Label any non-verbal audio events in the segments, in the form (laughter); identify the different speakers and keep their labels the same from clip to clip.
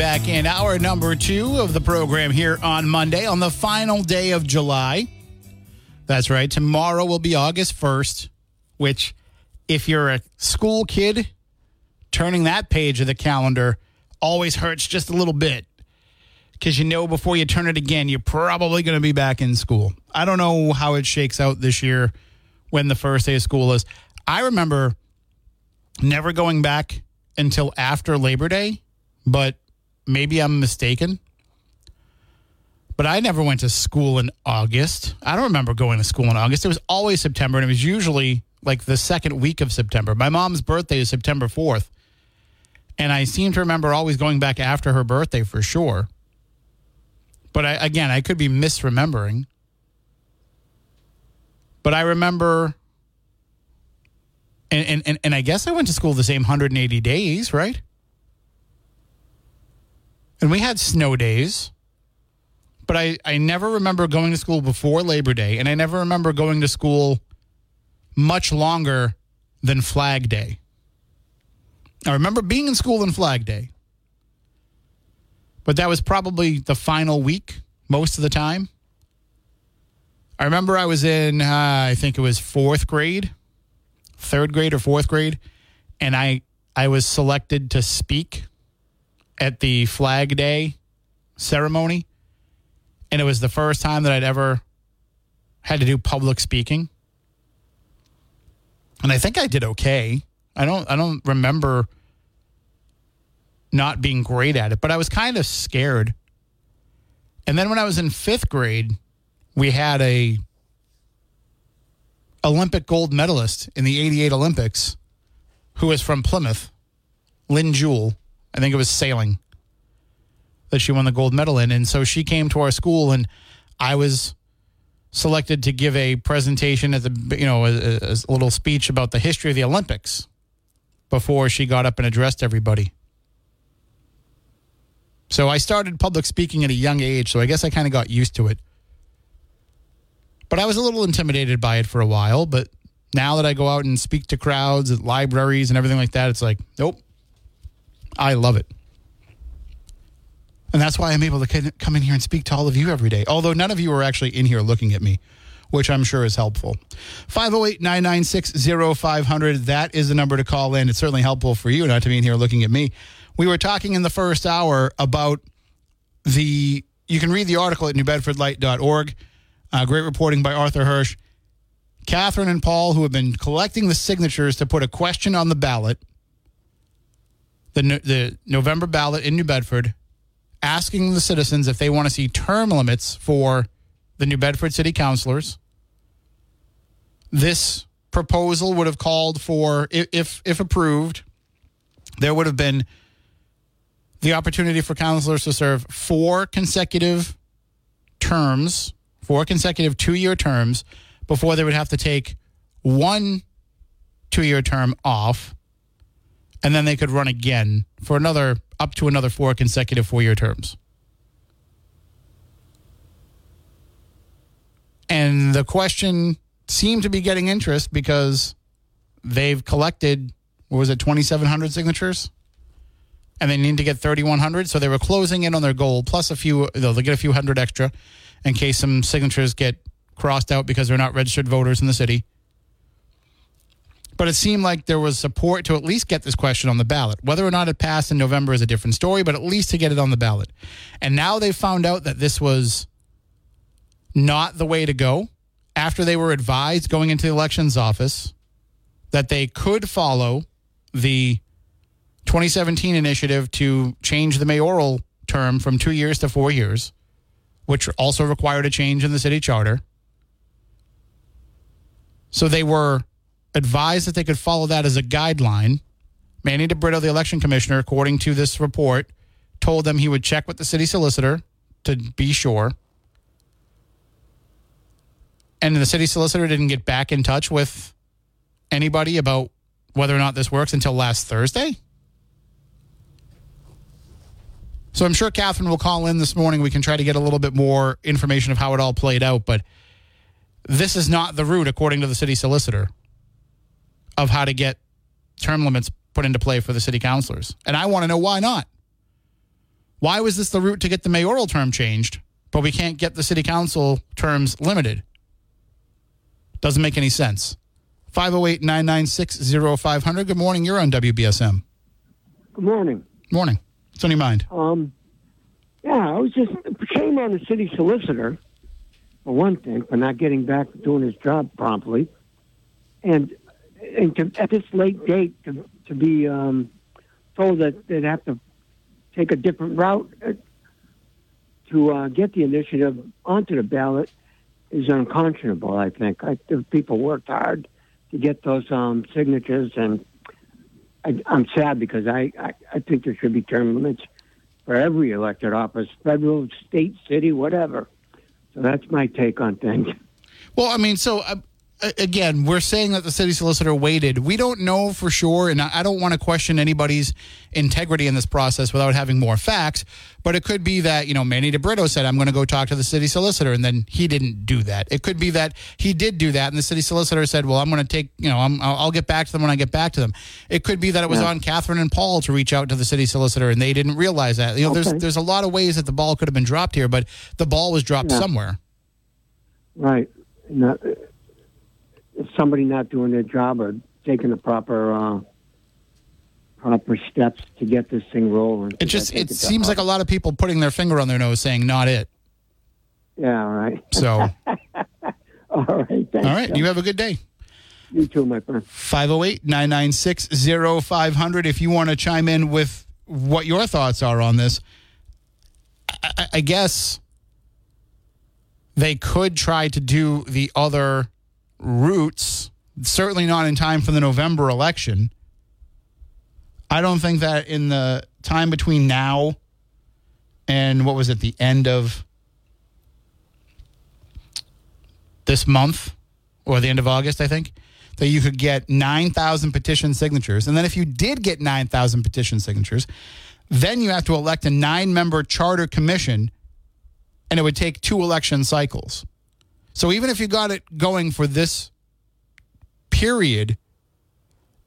Speaker 1: Back in hour number two of the program here on Monday on the final day of July. That's right. Tomorrow will be August 1st, which, if you're a school kid, turning that page of the calendar always hurts just a little bit because you know before you turn it again, you're probably going to be back in school. I don't know how it shakes out this year when the first day of school is. I remember never going back until after Labor Day, but maybe I'm mistaken. But I never went to school in August. I don't remember going to school in August. It was always September, and it was usually like the second week of September. My mom's birthday is September 4th. And I seem to remember always going back after her birthday for sure. But I, again, I could be misremembering. But I remember, and, and, and, I guess I went to school the same 180 days, right? And we had snow days. But I, I never remember going to school before Labor Day. And I never remember going to school much longer than Flag Day. I remember being in school on Flag Day. But that was probably the final week most of the time. I remember I was in, uh, I think it was fourth grade, third grade or fourth grade, and I I was selected to speak at the Flag Day ceremony, and it was the first time that I'd ever had to do public speaking, and I think I did okay. I don't I don't remember not being great at it, but I was kind of scared. And then when I was in fifth grade, we had a Olympic gold medalist in the 88 Olympics who was from Plymouth, Lynne Jewell. I think it was sailing that she won the gold medal in. And so she came to our school and I was selected to give a presentation at the, you know, a, a little speech about the history of the Olympics before she got up and addressed everybody. So I started public speaking at a young age, so I guess I kind of got used to it. But I was a little intimidated by it for a while. But now that I go out and speak to crowds at libraries and everything like that, it's like, nope, I love it. And that's why I'm able to come in here and speak to all of you every day. Although none of you are actually in here looking at me, which I'm sure is helpful. 508 996 0500. That is the number to call in. It's certainly helpful for you not to be in here looking at me. We were talking in the first hour about the, you can read the article at newbedfordlight.org. Uh, great reporting by Arthur Hirsch. Catherine and Paul, who have been collecting the signatures to put a question on the ballot, the, the November ballot in New Bedford, asking the citizens if they want to see term limits for the New Bedford city councilors. This proposal would have called for, if if approved, there would have been the opportunity for councilors to serve four consecutive terms, four consecutive two-year terms, before they would have to take one two-year term off, and then they could run again for another up to another four consecutive four-year terms. And the question seemed to be getting interest because they've collected, what was it, 2,700 signatures? And they need to get 3,100. So they were closing in on their goal, plus a few, they'll get a few hundred extra in case some signatures get crossed out because they're not registered voters in the city. But it seemed like there was support to at least get this question on the ballot. Whether or not it passed in November is a different story, but at least to get it on the ballot. And now they found out that this was not the way to go after they were advised going into the elections office that they could follow the 2017 initiative to change the mayoral term from two years to four years, which also required a change in the city charter. So they were advised that they could follow that as a guideline. Manny DeBrito, the election commissioner, according to this report, told them he would check with the city solicitor to be sure. And the city solicitor didn't get back in touch with anybody about whether or not this works until last Thursday. So I'm sure Catherine will call in this morning. We can try to get a little bit more information of how it all played out, but this is not the route, according to the city solicitor, of how to get term limits put into play for the city councilors. And I want to know why not. Why was this the route to get the mayoral term changed, but we can't get the city council terms limited? Doesn't make any sense. 508 996 0500. Good morning. You're on WBSM.
Speaker 2: Good morning.
Speaker 1: Morning. What's on your mind?
Speaker 2: Um, yeah, I was just shame on the city solicitor for one thing for not getting back to doing his job promptly, and and to, at this late date to to be um, told that they'd have to take a different route uh, to uh, get the initiative onto the ballot is unconscionable. I think I, the people worked hard to get those um, signatures, and I, I'm sad because I, I I think there should be term limits for every elected office, federal, state, city, whatever. So that's my take on things.
Speaker 1: Well, I mean, so uh, again, we're saying that the city solicitor waited. We don't know for sure, and I don't want to question anybody's integrity in this process without having more facts. But it could be that you know Manny DeBrito said, "I'm going to go talk to the city solicitor," and then he didn't do that. It could be that he did do that, and the city solicitor said, "Well, I'm going to take you know I'm, I'll get back to them when I get back to them." It could be that it was
Speaker 2: Yeah.
Speaker 1: on Catherine and Paul to reach out to the city solicitor, and they didn't realize that. You know, there's
Speaker 2: Okay.
Speaker 1: there's a lot of ways that the ball could have been dropped here, but the ball was dropped
Speaker 2: Yeah.
Speaker 1: somewhere.
Speaker 2: Right. Not, somebody not doing their job or taking the proper uh, proper steps to get this thing rolling.
Speaker 1: It just it seems like a lot of people putting their finger on their nose saying not it.
Speaker 2: yeah. Right.
Speaker 1: So (laughs)
Speaker 2: All right. Thanks.
Speaker 1: all right, you have a good day.
Speaker 2: You too, my friend.
Speaker 1: 508 996 0500. If you want to chime in with what your thoughts are on this, I guess they could try to do the other routes, certainly not in time for the November election. I don't think that in the time between now and what was it, the end of this month or the end of August, I think, that you could get 9,000 petition signatures. And then if you did get 9,000 petition signatures, then you have to elect a nine member charter commission and it would take two election cycles. So even if you got it going for this period,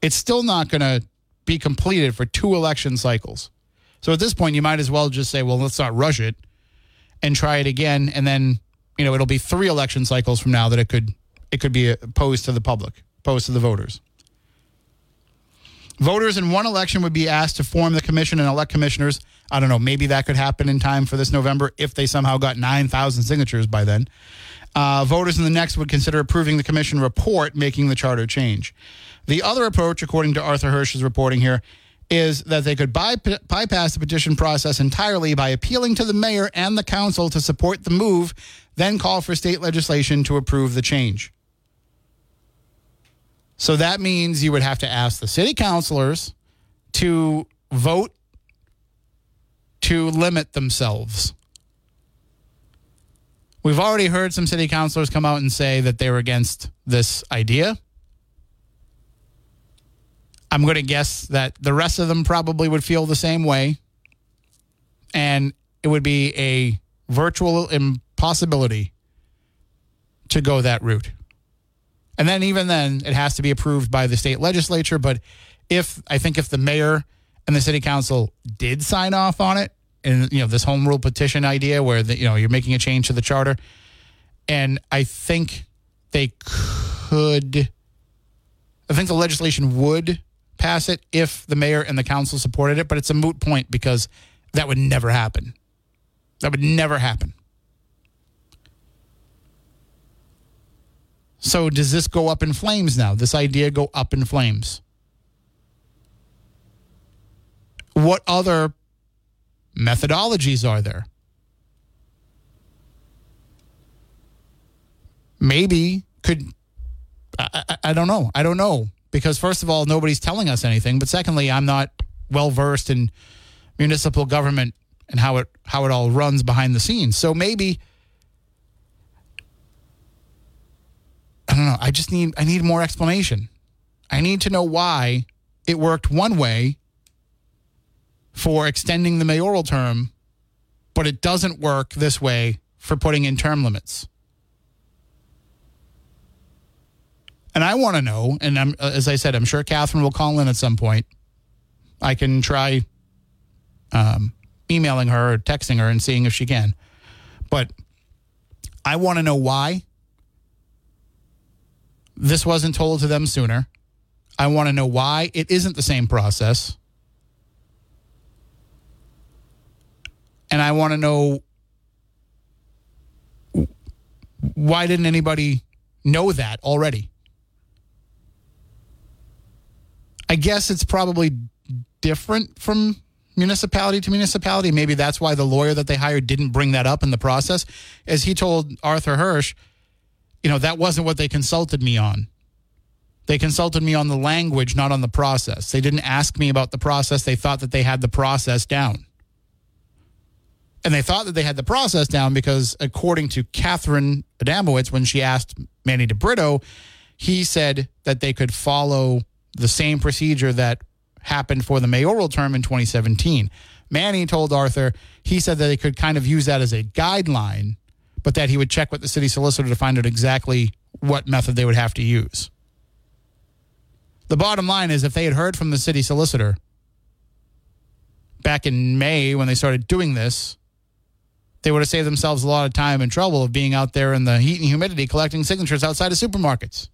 Speaker 1: it's still not going to be completed for two election cycles. So at this point, you might as well just say, well, let's not rush it and try it again. And then, you know, it'll be three election cycles from now that it could it could be posed to the public, posed to the voters. Voters in one election would be asked to form the commission and elect commissioners. I don't know, maybe that could happen in time for this November if they somehow got 9,000 signatures by then. Uh, voters in the next would consider approving the commission report making the charter change. The other approach, according to Arthur Hirsch's reporting here, is that they could by, bypass the petition process entirely by appealing to the mayor and the council to support the move, then call for state legislation to approve the change. So that means you would have to ask the city councilors to vote to limit themselves. We've already heard some city councilors come out and say that they were against this idea. I'm going to guess that the rest of them probably would feel the same way. And it would be a virtual impossibility to go that route. And then, even then, it has to be approved by the state legislature. But if I think if the mayor and the city council did sign off on it, and you know this home rule petition idea where the, you know you're making a change to the charter, and I think they could, I think the legislation would pass it if the mayor and the council supported it. But it's a moot point because that would never happen. That would never happen. So does this go up in flames now? This idea go up in flames? What other methodologies are there? Maybe could I, I, don't know. I don't know because first of all, nobody's telling us anything. But secondly, I'm not well versed in municipal government and how it how it all runs behind the scenes. So maybe I don't know. I just need I need more explanation. I need to know why it worked one way for extending the mayoral term, but it doesn't work this way for putting in term limits. And I want to know, and I'm, as I said, I'm sure Catherine will call in at some point. I can try um, emailing her or texting her and seeing if she can. But I want to know why this wasn't told to them sooner. I want to know why it isn't the same process. And I want to know why didn't anybody know that already? I guess it's probably different from municipality to municipality. Maybe that's why the lawyer that they hired didn't bring that up in the process. As he told Arthur Hirsch, you know, that wasn't what they consulted me on. They consulted me on the language, not on the process. They didn't ask me about the process. They thought that they had the process down. And they thought that they had the process down because, according to Catherine Adamowicz, when she asked Manny DeBrito, he said that they could follow the same procedure that happened for the mayoral term in 2017. Manny told Arthur he said that they could kind of use that as a guideline, but that he would check with the city solicitor to find out exactly what method they would have to use. The bottom line is if they had heard from the city solicitor back in May when they started doing this, they would have saved themselves a lot of time and trouble of being out there in the heat and humidity collecting signatures outside of supermarkets.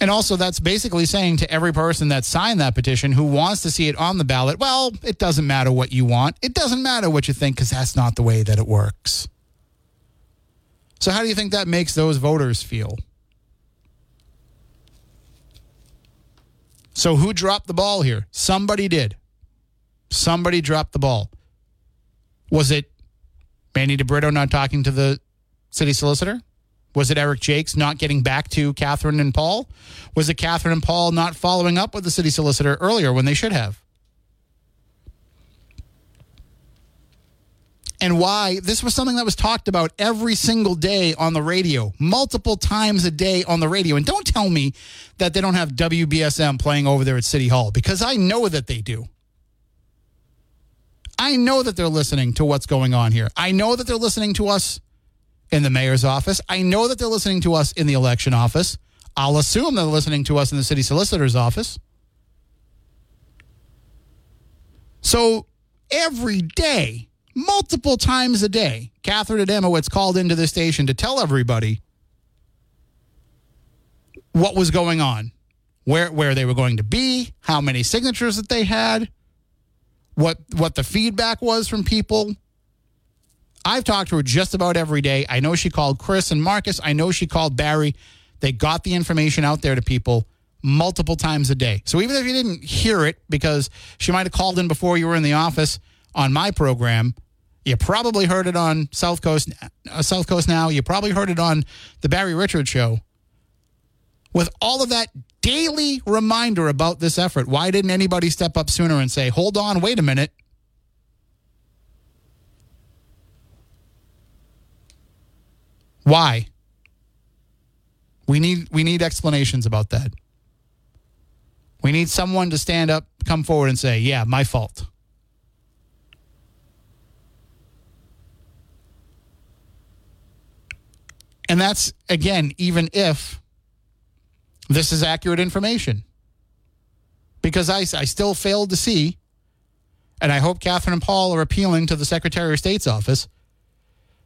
Speaker 1: And also, that's basically saying to every person that signed that petition who wants to see it on the ballot, well, it doesn't matter what you want. It doesn't matter what you think because that's not the way that it works. So, how do you think that makes those voters feel? So, who dropped the ball here? Somebody did. Somebody dropped the ball. Was it Manny DeBrito not talking to the city solicitor? Was it Eric Jaikes not getting back to Catherine and Paul? Was it Catherine and Paul not following up with the city solicitor earlier when they should have? And why this was something that was talked about every single day on the radio, multiple times a day on the radio. And don't tell me that they don't have WBSM playing over there at City Hall because I know that they do. I know that they're listening to what's going on here. I know that they're listening to us in the mayor's office. I know that they're listening to us in the election office. I'll assume they're listening to us in the city solicitor's office. So every day, multiple times a day, Catherine Adamowicz called into the station to tell everybody what was going on, where where they were going to be, how many signatures that they had, what what the feedback was from people, I've talked to her just about every day. I know she called Chris and Marcus. I know she called Barry. They got the information out there to people multiple times a day. So even if you didn't hear it because she might have called in before you were in the office on my program, you probably heard it on South Coast uh, South Coast Now. You probably heard it on the Barry Richards show. With all of that daily reminder about this effort, why didn't anybody step up sooner and say, "Hold on, wait a minute. Why? We need we need explanations about that. We need someone to stand up, come forward and say, "Yeah, my fault." And that's again even if this is accurate information. Because I, I still failed to see, and I hope Catherine and Paul are appealing to the Secretary of State's office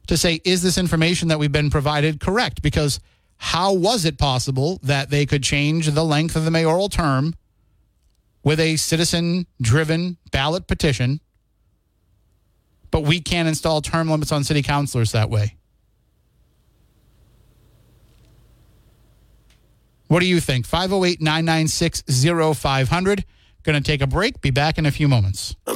Speaker 1: to say, is this information that we've been provided correct? Because how was it possible that they could change the length of the mayoral term with a citizen driven ballot petition, but we can't install term limits on city councilors that way? What do you think? 508 996 0500. Going to take a break. Be back in a few moments. (clears throat)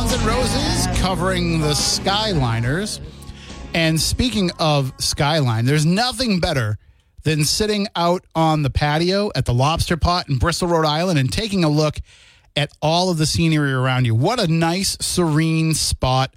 Speaker 1: Guns N' Roses covering the Skyliners. And speaking of Skyline, there's nothing better than sitting out on the patio at the Lobster Pot in Bristol, Rhode Island, and taking a look at all of the scenery around you. What a nice, serene spot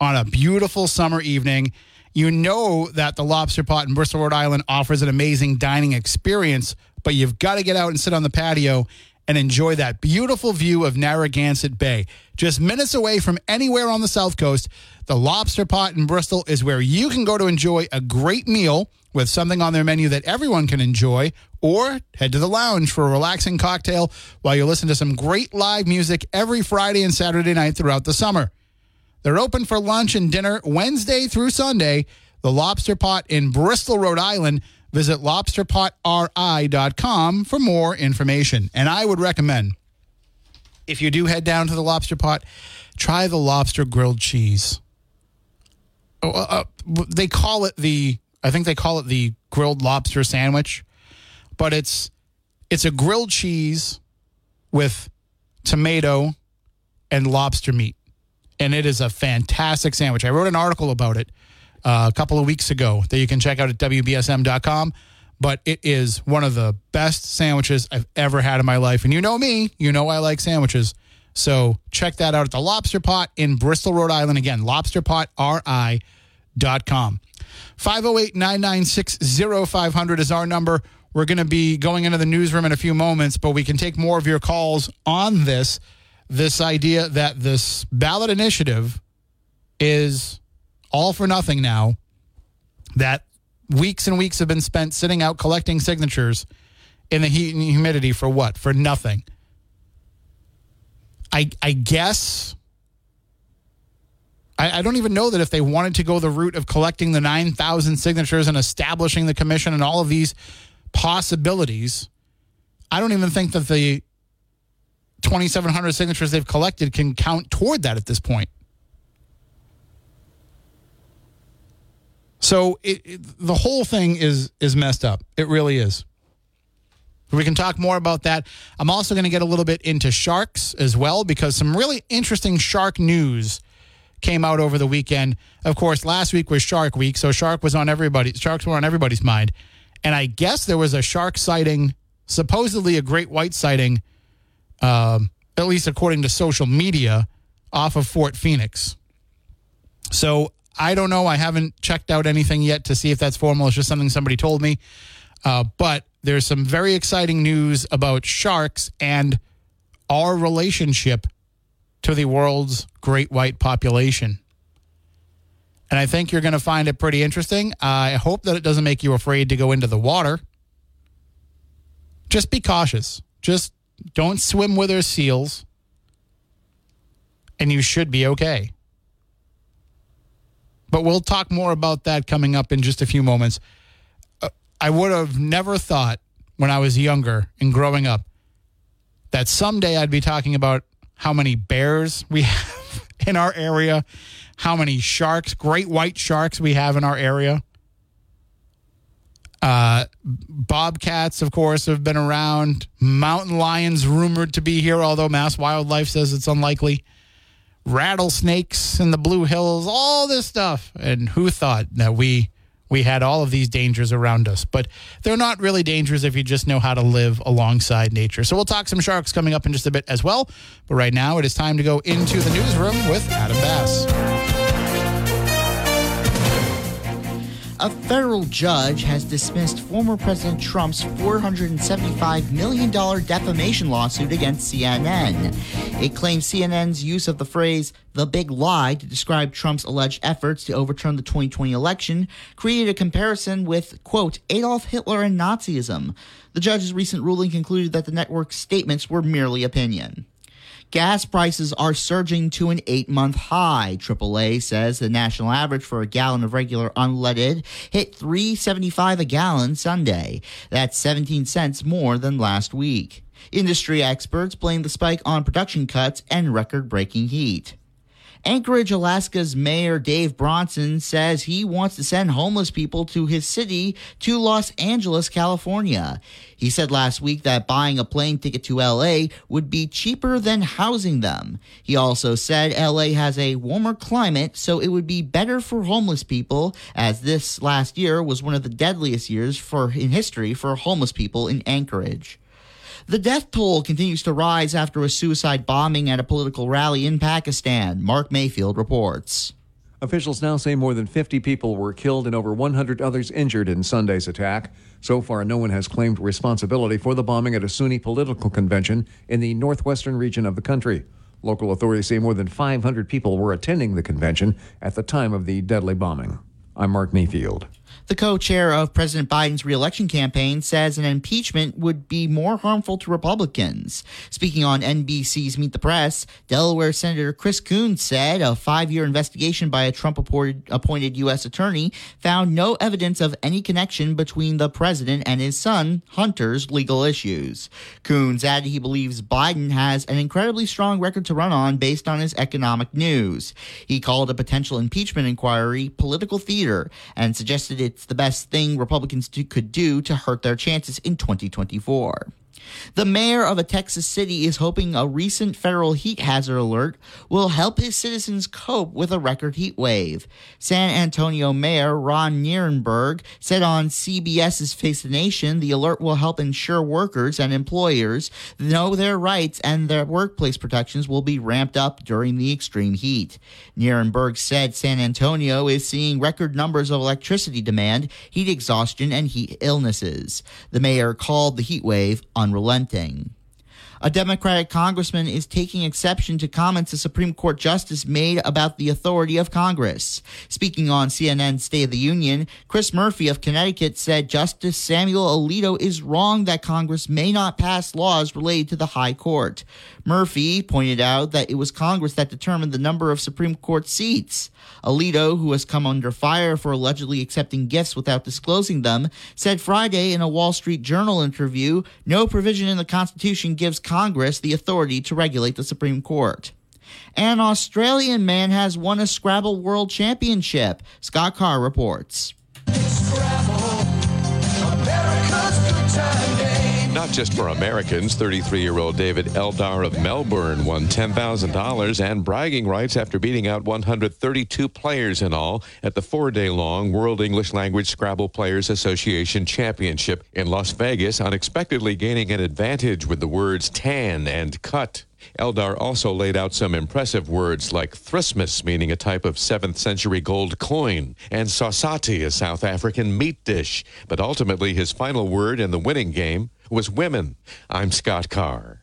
Speaker 1: on a beautiful summer evening. You know that the Lobster Pot in Bristol, Rhode Island offers an amazing dining experience, but you've got to get out and sit on the patio and enjoy that beautiful view of Narragansett Bay. Just minutes away from anywhere on the South Coast, the Lobster Pot in Bristol is where you can go to enjoy a great meal with something on their menu that everyone can enjoy, or head to the lounge for a relaxing cocktail while you listen to some great live music every Friday and Saturday night throughout the summer. They're open for lunch and dinner Wednesday through Sunday. The Lobster Pot in Bristol, Rhode Island. Visit lobsterpotri.com for more information. And I would recommend, if you do head down to the Lobster Pot, try the lobster grilled cheese. Oh, uh, uh, they call it the, I think they call it the grilled lobster sandwich, but it's it's a grilled cheese with tomato and lobster meat and it is a fantastic sandwich. I wrote an article about it uh, a couple of weeks ago that you can check out at WBSM.com. But it is one of the best sandwiches I've ever had in my life. And you know me, you know I like sandwiches. So check that out at the Lobster Pot in Bristol, Rhode Island. Again, lobsterpotri.com. 508 996 0500 is our number. We're going to be going into the newsroom in a few moments, but we can take more of your calls on this this idea that this ballot initiative is all for nothing now, that weeks and weeks have been spent sitting out collecting signatures in the heat and humidity for what? For nothing. I I guess I, I don't even know that if they wanted to go the route of collecting the nine thousand signatures and establishing the commission and all of these possibilities, I don't even think that the 2,700 signatures they've collected can count toward that at this point. So it, it, the whole thing is is messed up. It really is. We can talk more about that. I'm also going to get a little bit into sharks as well because some really interesting shark news came out over the weekend. Of course, last week was Shark Week, so shark was on everybody. Sharks were on everybody's mind, and I guess there was a shark sighting, supposedly a great white sighting, um, at least according to social media, off of Fort Phoenix. So I don't know. I haven't checked out anything yet to see if that's formal. It's just something somebody told me. Uh, but there's some very exciting news about sharks and our relationship to the world's great white population. And I think you're going to find it pretty interesting. I hope that it doesn't make you afraid to go into the water. Just be cautious. Just don't swim with their seals. And you should be okay. But we'll talk more about that coming up in just a few moments. Uh, I would have never thought when I was younger and growing up that someday I'd be talking about how many bears we (laughs) have in our area, how many sharks, great white sharks we have in our area. Uh, bobcats, of course, have been around. Mountain lions rumored to be here, although Mass Wildlife says it's unlikely. Rattlesnakes in the Blue Hills, all this stuff. And who thought that we we had all of these dangers around us? But they're not really dangerous if you just know how to live alongside nature. So we'll talk some sharks coming up in just a bit as well. But right now, it is time to go into the newsroom with Adam Bass.
Speaker 3: A federal judge has dismissed former President Trump's $475 million defamation lawsuit against CNN. It claims CNN's use of the phrase the big lie to describe Trump's alleged efforts to overturn the 2020 election created a comparison with, quote, Adolf Hitler and Nazism. The judge's recent ruling concluded that the network's statements were merely opinion. Gas prices are surging to an eight month high. AAA says the national average for a gallon of regular unleaded hit 375 a gallon Sunday. That's 17 cents more than last week. Industry experts blame the spike on production cuts and record breaking heat. Anchorage, Alaska's Mayor Dave Bronson says he wants to send homeless people to his city to Los Angeles, California. He said last week that buying a plane ticket to LA would be cheaper than housing them. He also said LA has a warmer climate, so it would be better for homeless people, as this last year was one of the deadliest years for in history for homeless people in Anchorage. The death toll continues to rise after a suicide bombing at a political rally in Pakistan. Mark Mayfield reports.
Speaker 4: Officials now say more than 50 people were killed and over 100 others injured in Sunday's attack. So far, no one has claimed responsibility for the bombing at a Sunni political convention in the northwestern region of the country. Local authorities say more than 500 people were attending the convention at the time of the deadly bombing. I'm Mark Mayfield.
Speaker 3: The co chair of President Biden's reelection campaign says an impeachment would be more harmful to Republicans. Speaking on NBC's Meet the Press, Delaware Senator Chris Coons said a five year investigation by a Trump appointed U.S. attorney found no evidence of any connection between the president and his son, Hunter's legal issues. Coons added he believes Biden has an incredibly strong record to run on based on his economic news. He called a potential impeachment inquiry political theater and suggested it's the best thing Republicans do, could do to hurt their chances in 2024. The mayor of a Texas city is hoping a recent federal heat hazard alert will help his citizens cope with a record heat wave. San Antonio Mayor Ron Nirenberg said on CBS's Face the Nation the alert will help ensure workers and employers know their rights and their workplace protections will be ramped up during the extreme heat. Nirenberg said San Antonio is seeing record numbers of electricity demand, heat exhaustion, and heat illnesses. The mayor called the heat wave unrelenting. A Democratic congressman is taking exception to comments a Supreme Court justice made about the authority of Congress. Speaking on CNN's State of the Union, Chris Murphy of Connecticut said Justice Samuel Alito is wrong that Congress may not pass laws related to the High Court. Murphy pointed out that it was Congress that determined the number of Supreme Court seats. Alito, who has come under fire for allegedly accepting gifts without disclosing them, said Friday in a Wall Street Journal interview no provision in the Constitution gives Congress the authority to regulate the Supreme Court. An Australian man has won a Scrabble World Championship, Scott Carr reports.
Speaker 5: Not just for Americans, 33 year old David Eldar of Melbourne won $10,000 and bragging rights after beating out 132 players in all at the four day long World English Language Scrabble Players Association Championship in Las Vegas, unexpectedly gaining an advantage with the words tan and cut. Eldar also laid out some impressive words like thrymsa, meaning a type of 7th century gold coin, and sosatie, a South African meat dish. But ultimately, his final word in the winning game was women. I'm Scott Carr.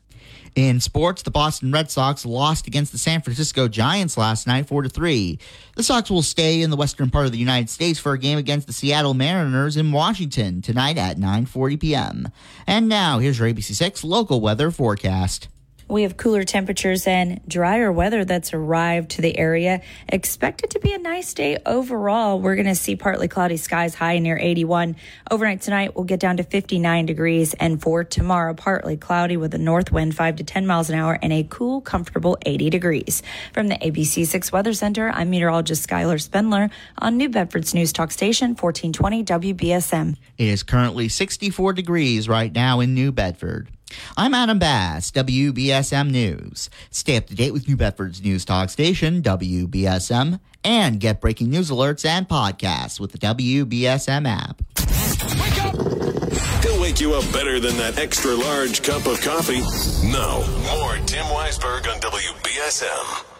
Speaker 3: In sports, the Boston Red Sox lost against the San Francisco Giants last night 4 to 3. The Sox will stay in the western part of the United States for a game against the Seattle Mariners in Washington tonight at 9:40 p.m. And now, here's your ABC6 local weather forecast.
Speaker 6: We have cooler temperatures and drier weather that's arrived to the area. Expected to be a nice day overall. We're going to see partly cloudy skies high near 81. Overnight tonight, we'll get down to 59 degrees. And for tomorrow, partly cloudy with a north wind 5 to 10 miles an hour and a cool, comfortable 80 degrees. From the ABC 6 Weather Center, I'm meteorologist Skylar Spindler on New Bedford's News Talk Station, 1420 WBSM.
Speaker 3: It is currently 64 degrees right now in New Bedford. I'm Adam Bass, WBSM News. Stay up to date with New Bedford's news talk station, WBSM, and get breaking news alerts and podcasts with the WBSM app.
Speaker 7: He'll wake you up better than that extra large cup of coffee. No, more Tim Weisberg on WBSM.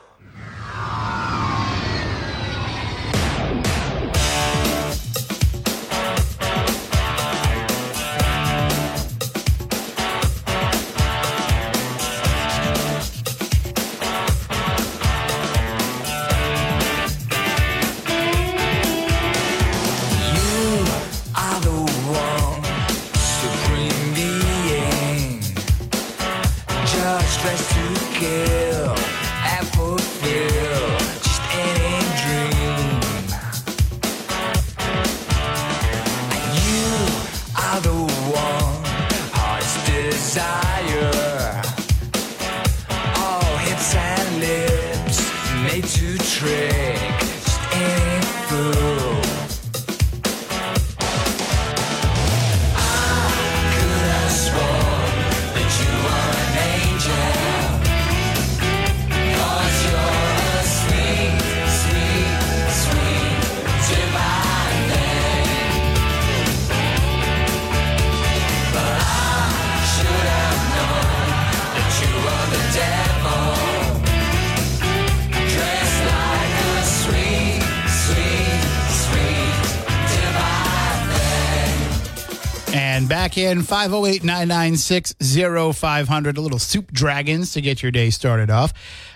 Speaker 1: In 508 996 0500, a little soup dragons to get your day started off.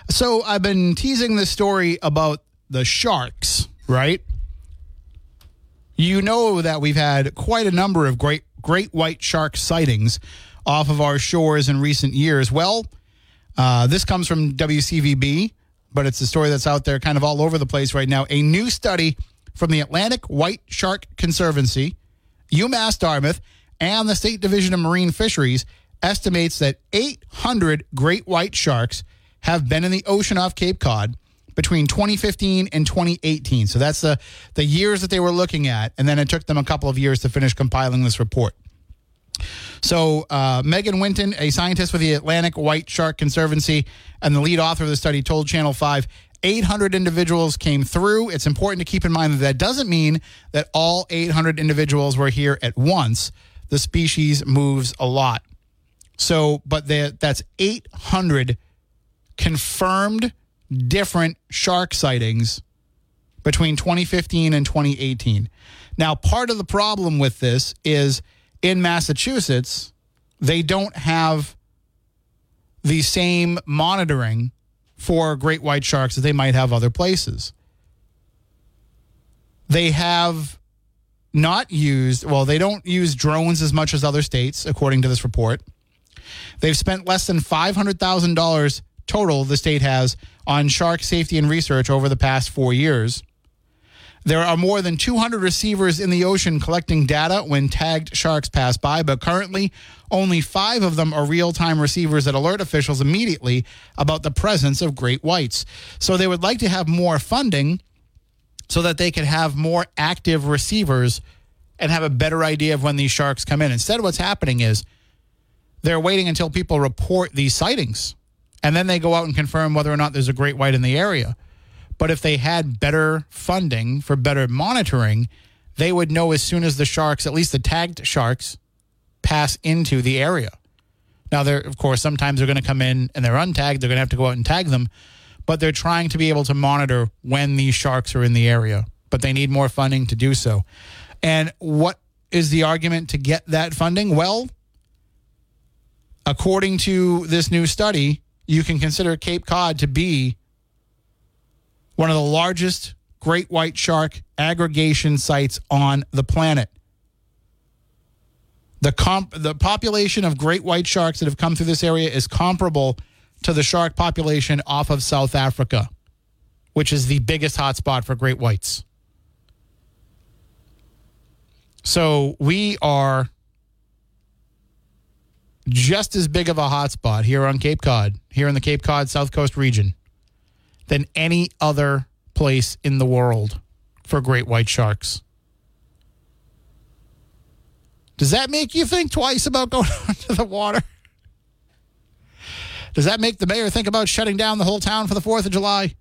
Speaker 1: So I've been teasing the story about the sharks, right? You know that we've had quite a number of great great white shark sightings off of our shores in recent years. Well, uh, this comes from WCVB, but it's a story that's out there kind of all over the place right now. A new study from the Atlantic White Shark Conservancy, UMass Dartmouth, and the State Division of Marine Fisheries estimates that 800 great white sharks have been in the ocean off Cape Cod between 2015 and 2018. So that's the, the years that they were looking at. And then it took them a couple of years to finish compiling this report. So, uh, Megan Winton, a scientist with the Atlantic White Shark Conservancy and the lead author of the study, told Channel 5 800 individuals came through. It's important to keep in mind that that doesn't mean that all 800 individuals were here at once. The species moves a lot. So, but that's 800 confirmed different shark sightings between 2015 and 2018. Now, part of the problem with this is in Massachusetts, they don't have the same monitoring for great white sharks that they might have other places. They have not used, well, they don't use drones as much as other states, according to this report. They've spent less than $500,000 total, the state has, on shark safety and research over the past four years. There are more than 200 receivers in the ocean collecting data when tagged sharks pass by, but currently only five of them are real time receivers that alert officials immediately about the presence of great whites. So they would like to have more funding so that they could have more active receivers and have a better idea of when these sharks come in. Instead, what's happening is they're waiting until people report these sightings and then they go out and confirm whether or not there's a great white in the area. But if they had better funding for better monitoring, they would know as soon as the sharks, at least the tagged sharks, pass into the area. Now, they're, of course, sometimes they're going to come in and they're untagged. They're going to have to go out and tag them. But they're trying to be able to monitor when these sharks are in the area. But they need more funding to do so. And what is the argument to get that funding? Well, according to this new study, you can consider Cape Cod to be one of the largest great white shark aggregation sites on the planet. The comp- the population of great white sharks that have come through this area is comparable to the shark population off of South Africa, which is the biggest hotspot for great whites. So we are just as big of a hotspot here on Cape Cod, here in the Cape Cod South Coast region, than any other place in the world for great white sharks. Does that make you think twice about (laughs) going onto the water? Does that make the mayor think about shutting down the whole town for the 4th of July?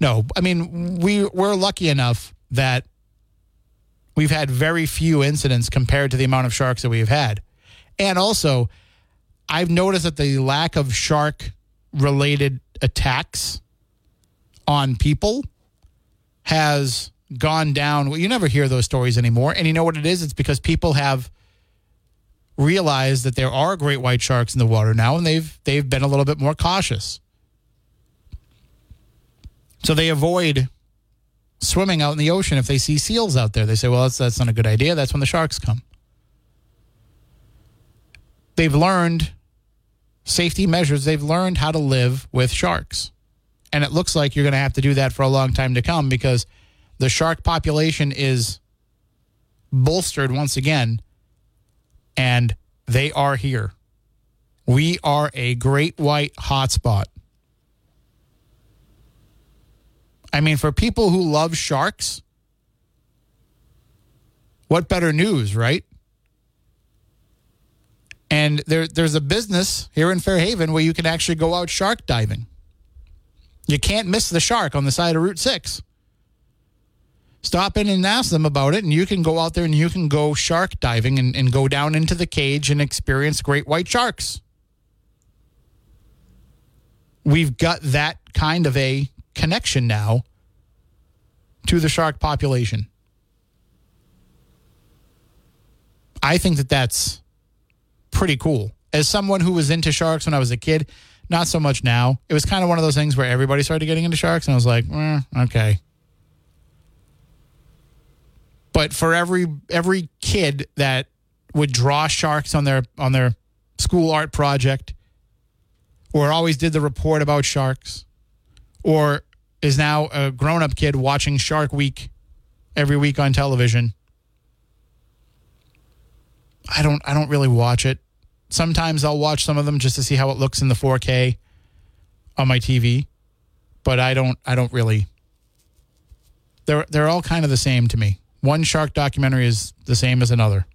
Speaker 1: No. I mean, we, we're lucky enough that we've had very few incidents compared to the amount of sharks that we've had. And also, I've noticed that the lack of shark related attacks on people has gone down. Well, you never hear those stories anymore. And you know what it is? It's because people have realized that there are great white sharks in the water now and they've they've been a little bit more cautious. So they avoid swimming out in the ocean if they see seals out there. They say, "Well, that's that's not a good idea. That's when the sharks come." They've learned safety measures. They've learned how to live with sharks. And it looks like you're going to have to do that for a long time to come because the shark population is bolstered once again and they are here. We are a great white hotspot. I mean, for people who love sharks, what better news, right? And there, there's a business here in Fairhaven where you can actually go out shark diving. You can't miss the shark on the side of Route 6. Stop in and ask them about it, and you can go out there and you can go shark diving and, and go down into the cage and experience great white sharks. We've got that kind of a connection now to the shark population. I think that that's pretty cool. As someone who was into sharks when I was a kid, not so much now. It was kind of one of those things where everybody started getting into sharks, and I was like, eh, okay. But for every every kid that would draw sharks on their on their school art project, or always did the report about sharks, or is now a grown up kid watching Shark Week every week on television. I don't I don't really watch it. Sometimes I'll watch some of them just to see how it looks in the 4K on my TV, but I don't I don't really they're they're all kind of the same to me. One shark documentary is the same as another.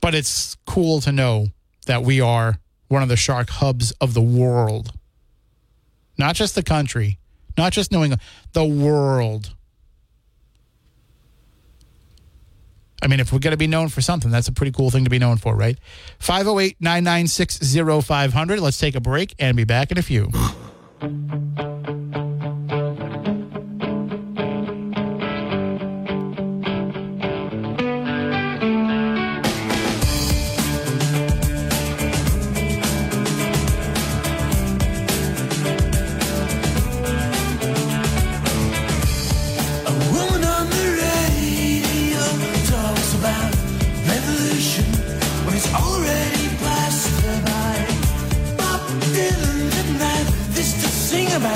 Speaker 1: But it's cool to know that we are one of the shark hubs of the world. Not just the country, not just England, the world. I mean, if we're going to be known for something, that's a pretty cool thing to be known for, right? 508 996 0500. Let's take a break and be back in a few.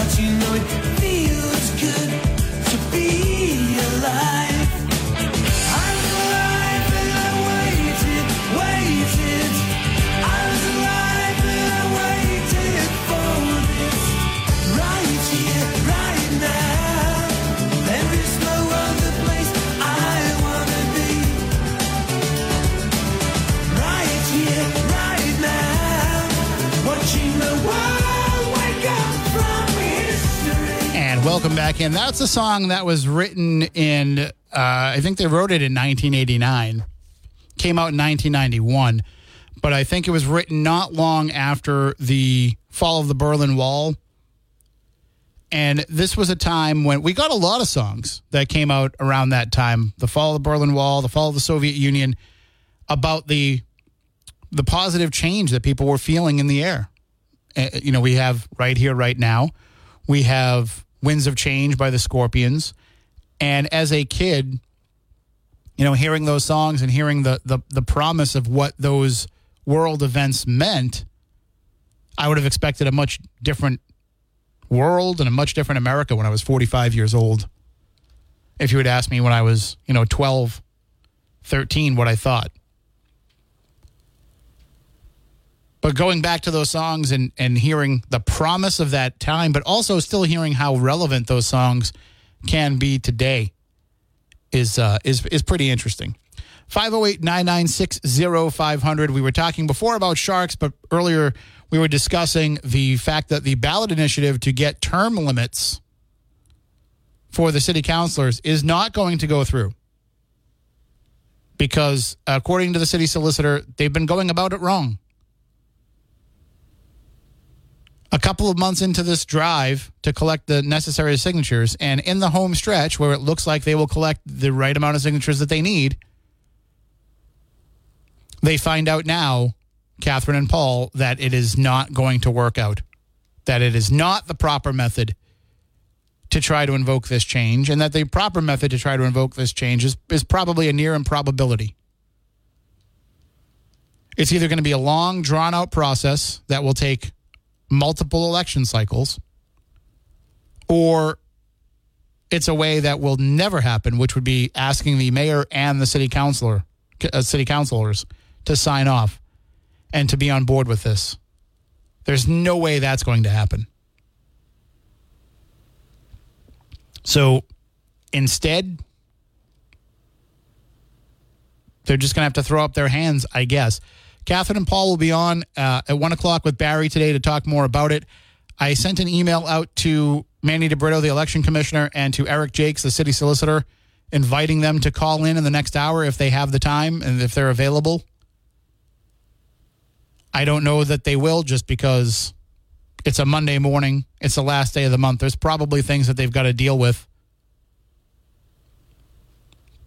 Speaker 8: About. You
Speaker 1: back in. That's a song that was written in, uh, I think they wrote it in 1989, came out in 1991, but I think it was written not long after the fall of the Berlin Wall. And this was a time when we got a lot of songs that came out around that time the fall of the Berlin Wall, the fall of the Soviet Union, about the the positive change that people were feeling in the air. Uh, you know, we have right here, right now, we have Winds of Change by the Scorpions. And as a kid, you know, hearing those songs and hearing the, the, the promise of what those world events meant, I would have expected a much different world and a much different America when I was 45 years old. If you had asked me when I was, you know, 12, 13, what I thought. But going back to those songs and, and hearing the promise of that time, but also still hearing how relevant those songs can be today is uh, is is pretty interesting. 508-996-0500. We were talking before about sharks, but earlier we were discussing the fact that the ballot initiative to get term limits for the city councilors is not going to go through. Because according to the city solicitor, they've been going about it wrong. A couple of months into this drive to collect the necessary signatures, and in the home stretch where it looks like they will collect the right amount of signatures that they need, they find out now, Catherine and Paul, that it is not going to work out, that it is not the proper method to try to invoke this change, and that the proper method to try to invoke this change is, is probably a near improbability. It's either going to be a long, drawn out process that will take multiple election cycles, or it's a way that will never happen, which would be asking the mayor and the city councilor, uh, city councilors, to sign off and to be on board with this. There's no way that's going to happen. So instead, they're just going to have to throw up their hands, I guess. Catherine and Paul will be on uh, at one o'clock with Barry today to talk more about it. I sent an email out to Manny DeBrito, the election commissioner, and to Eric Jaikes, the city solicitor, inviting them to call in in the next hour if they have the time and if they're available. I don't know that they will just because it's a Monday morning. It's the last day of the month. There's probably things that they've got to deal with.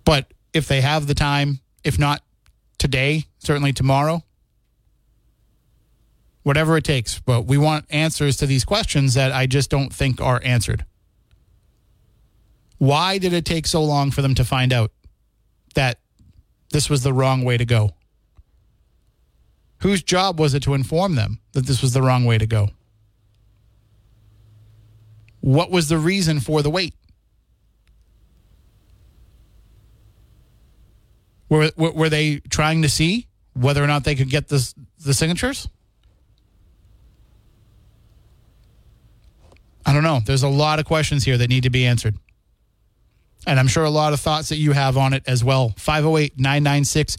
Speaker 1: But if they have the time, if not today, certainly tomorrow, whatever it takes. But we want answers to these questions that I just don't think are answered. Why did it take so long for them to find out that this was the wrong way to go? Whose job was it to inform them that this was the wrong way to go? What was the reason for the wait? Were, were they trying to see whether or not they could get this, the signatures? I don't know. There's a lot of questions here that need to be answered. And I'm sure a lot of thoughts that you have on it as well. 508 996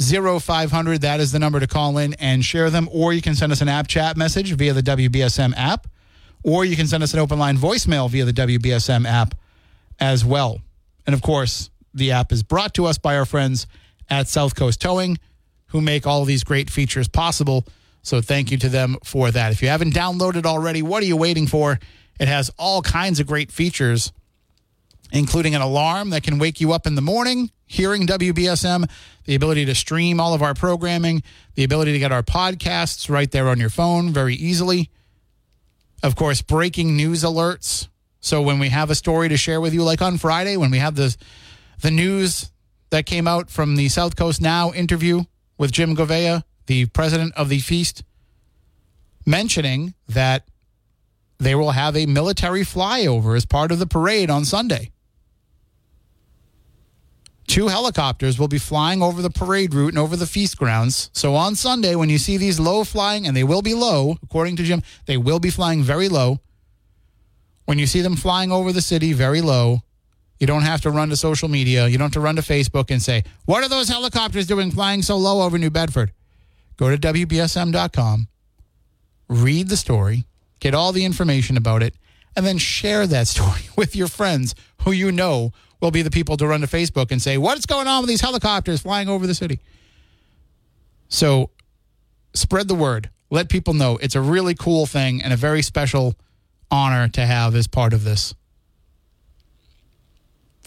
Speaker 1: 0500. That is the number to call in and share them. Or you can send us an app chat message via the WBSM app. Or you can send us an open line voicemail via the WBSM app as well. And of course, the app is brought to us by our friends at South Coast Towing, who make all these great features possible. So thank you to them for that. If you haven't downloaded already, what are you waiting for? It has all kinds of great features, including an alarm that can wake you up in the morning, hearing WBSM, the ability to stream all of our programming, the ability to get our podcasts right there on your phone very easily. Of course, breaking news alerts. So when we have a story to share with you, like on Friday, when we have the the news that came out from the South Coast Now interview with Jim Govea, the president of the feast, mentioning that they will have a military flyover as part of the parade on Sunday. Two helicopters will be flying over the parade route and over the feast grounds. So on Sunday, when you see these low flying, and they will be low, according to Jim, they will be flying very low. When you see them flying over the city very low, you don't have to run to social media. You don't have to run to Facebook and say, What are those helicopters doing flying so low over New Bedford? Go to WBSM.com, read the story, get all the information about it, and then share that (laughs) story with your friends who you know will be the people to run to Facebook and say, What's going on with these helicopters flying over the city? So spread the word. Let people know. It's a really cool thing and a very special honor to have as part of this.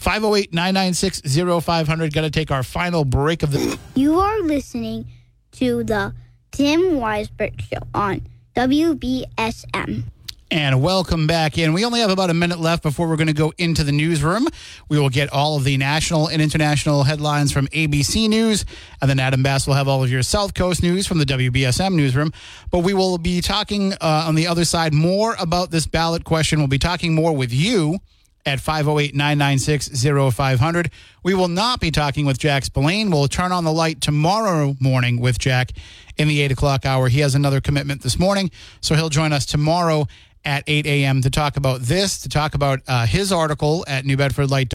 Speaker 1: 508 996 0500. Got to take our final break of the.
Speaker 9: You are listening to the Tim Weisberg Show on WBSM.
Speaker 1: And welcome back in. We only have about a minute left before we're going to go into the newsroom. We will get all of the national and international headlines from ABC News, and then Adam Bass will have all of your South Coast news from the WBSM newsroom. But we will be talking uh, on the other side more about this ballot question. We'll be talking more with you at 508 996 0500. We will not be talking with Jack Spillane. We'll turn on the light tomorrow morning with Jack in the 8 o'clock hour. He has another commitment this morning, so he'll join us tomorrow at 8 a.m. to talk about this, to talk about uh, his article at New Bedford Light.